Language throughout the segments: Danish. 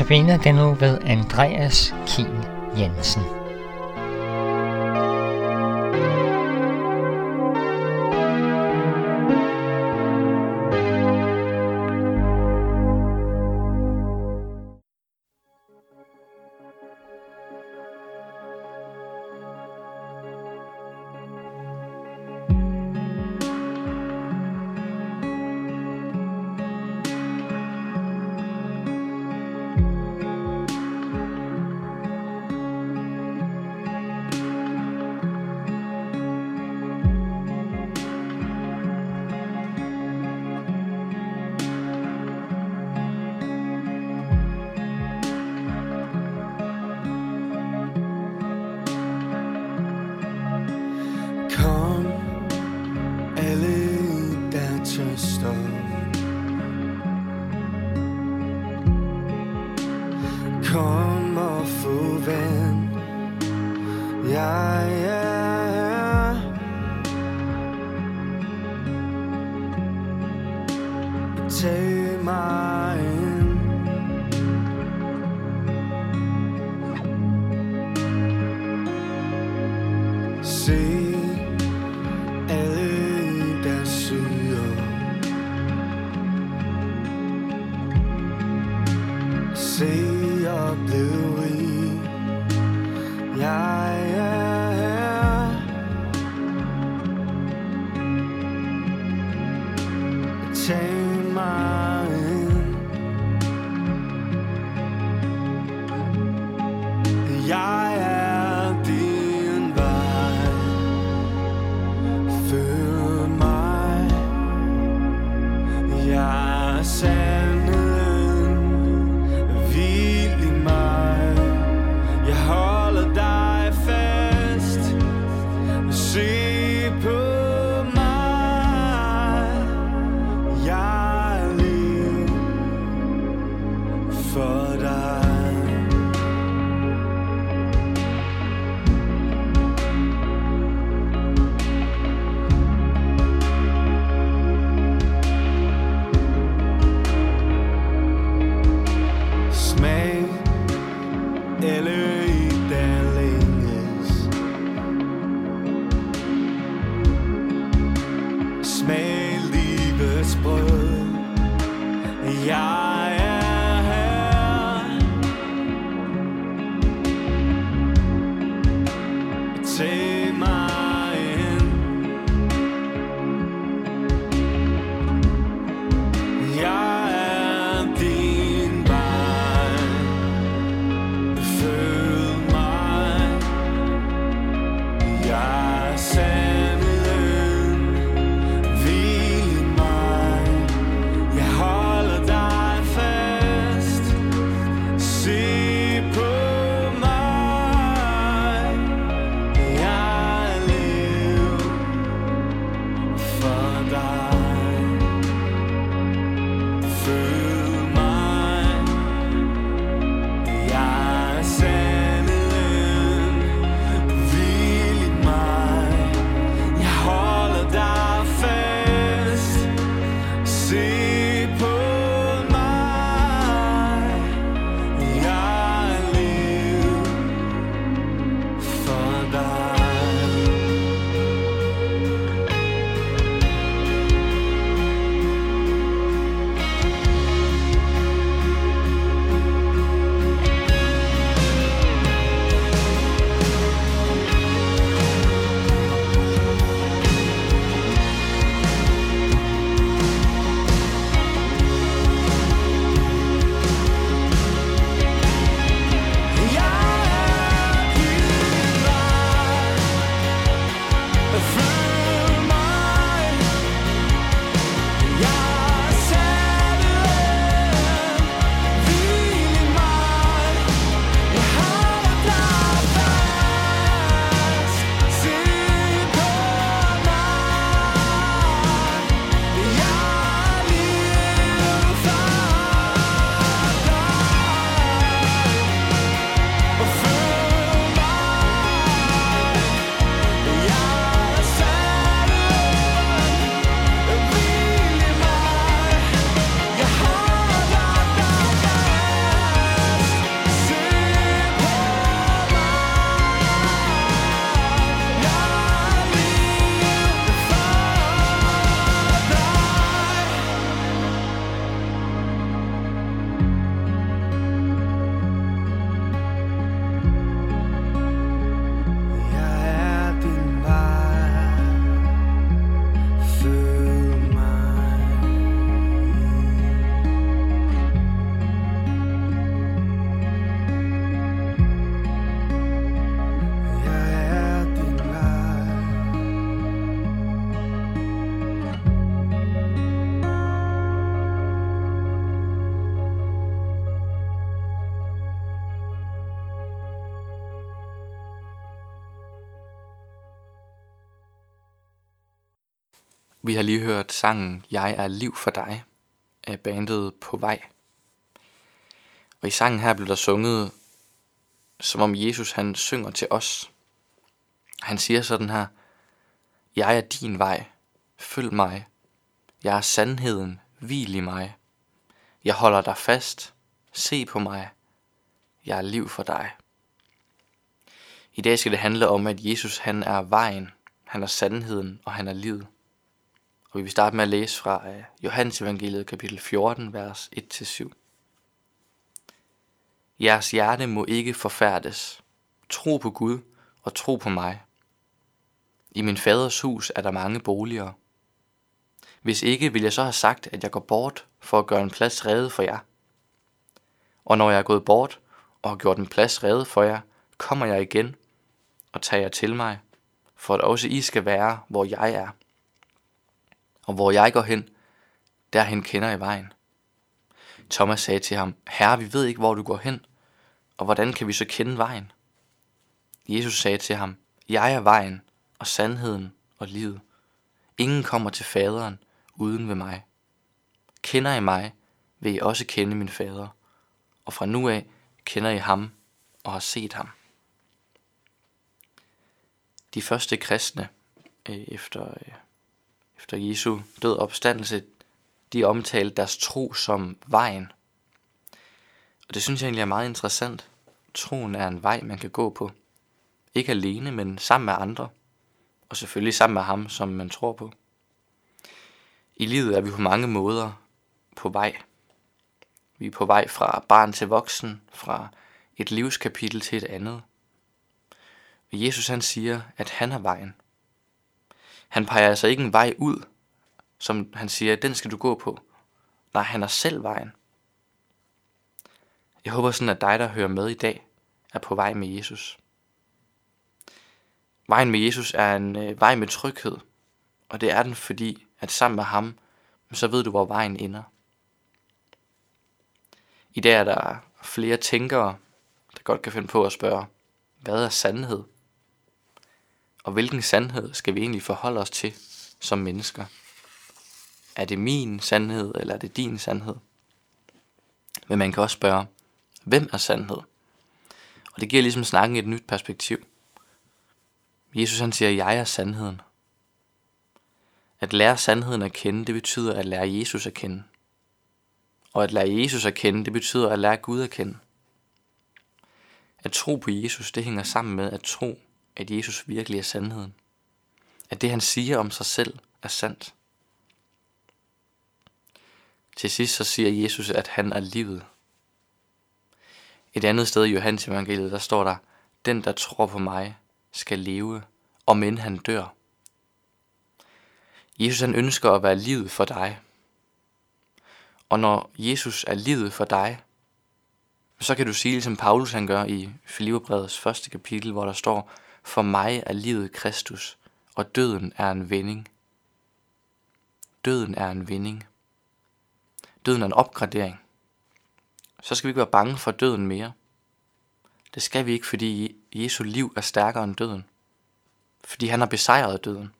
Notabene den nu ved Andreas Kiel Jensen. see. smag livets brød. Jeg Vi har lige hørt sangen Jeg er liv for dig af bandet På Vej. Og i sangen her blev der sunget, som om Jesus han synger til os. Han siger sådan her, Jeg er din vej, følg mig. Jeg er sandheden, hvil i mig. Jeg holder dig fast, se på mig. Jeg er liv for dig. I dag skal det handle om, at Jesus han er vejen, han er sandheden og han er livet. Og vi vil starte med at læse fra øh, Johannes evangeliet kapitel 14, vers 1-7. Jeres hjerte må ikke forfærdes. Tro på Gud og tro på mig. I min faders hus er der mange boliger. Hvis ikke, vil jeg så have sagt, at jeg går bort for at gøre en plads rede for jer. Og når jeg er gået bort og har gjort en plads rede for jer, kommer jeg igen og tager jer til mig, for at også I skal være, hvor jeg er. Og hvor jeg går hen, derhen kender I vejen. Thomas sagde til ham, Herre, vi ved ikke, hvor du går hen, og hvordan kan vi så kende vejen? Jesus sagde til ham, Jeg er vejen og sandheden og livet. Ingen kommer til faderen uden ved mig. Kender I mig, vil I også kende min fader, og fra nu af kender I ham og har set ham. De første kristne øh, efter, øh, efter Jesu død og opstandelse, de omtalte deres tro som vejen. Og det synes jeg egentlig er meget interessant. Troen er en vej, man kan gå på. Ikke alene, men sammen med andre. Og selvfølgelig sammen med ham, som man tror på. I livet er vi på mange måder på vej. Vi er på vej fra barn til voksen, fra et livskapitel til et andet. Og Jesus han siger, at han er vejen. Han peger altså ikke en vej ud, som han siger, den skal du gå på. Nej, han er selv vejen. Jeg håber sådan, at dig, der hører med i dag, er på vej med Jesus. Vejen med Jesus er en øh, vej med tryghed, og det er den, fordi at sammen med ham, så ved du, hvor vejen ender. I dag er der flere tænkere, der godt kan finde på at spørge, hvad er sandhed? Og hvilken sandhed skal vi egentlig forholde os til som mennesker? Er det min sandhed, eller er det din sandhed? Men man kan også spørge, hvem er sandhed? Og det giver ligesom snakken et nyt perspektiv. Jesus han siger, jeg er sandheden. At lære sandheden at kende, det betyder at lære Jesus at kende. Og at lære Jesus at kende, det betyder at lære Gud at kende. At tro på Jesus, det hænger sammen med at tro, at Jesus virkelig er sandheden. At det han siger om sig selv er sandt. Til sidst så siger Jesus, at han er livet. Et andet sted i Johannes evangeliet, der står der, den der tror på mig, skal leve, om end han dør. Jesus han ønsker at være livet for dig. Og når Jesus er livet for dig, så kan du sige, som Paulus han gør i Filipperbrevets første kapitel, hvor der står, for mig er livet Kristus, og døden er en vending. Døden er en vending. Døden er en opgradering. Så skal vi ikke være bange for døden mere. Det skal vi ikke, fordi Jesu liv er stærkere end døden. Fordi han har besejret døden.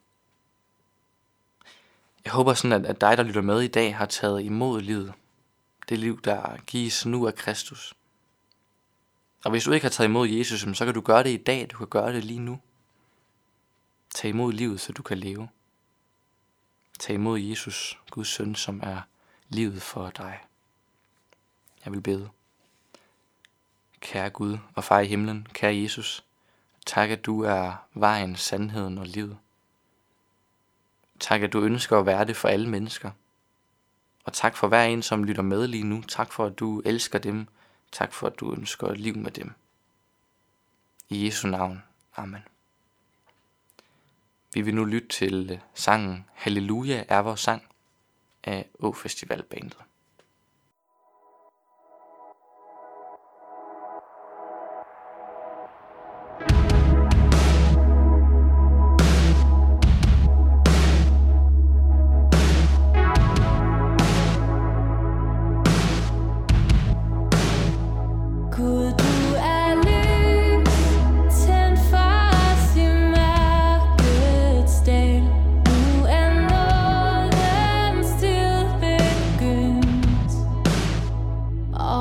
Jeg håber sådan, at dig, der lytter med i dag, har taget imod livet. Det liv, der gives nu af Kristus. Og hvis du ikke har taget imod Jesus, så kan du gøre det i dag. Du kan gøre det lige nu. Tag imod livet, så du kan leve. Tag imod Jesus, Guds søn, som er livet for dig. Jeg vil bede. Kære Gud og far i himlen, kære Jesus, tak at du er vejen, sandheden og livet. Tak at du ønsker at være det for alle mennesker. Og tak for hver en, som lytter med lige nu. Tak for at du elsker dem. Tak for at du ønsker et liv med dem. I Jesu navn. Amen. Vi vil nu lytte til sangen Halleluja er vores sang af Å Festivalbandet.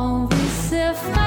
always if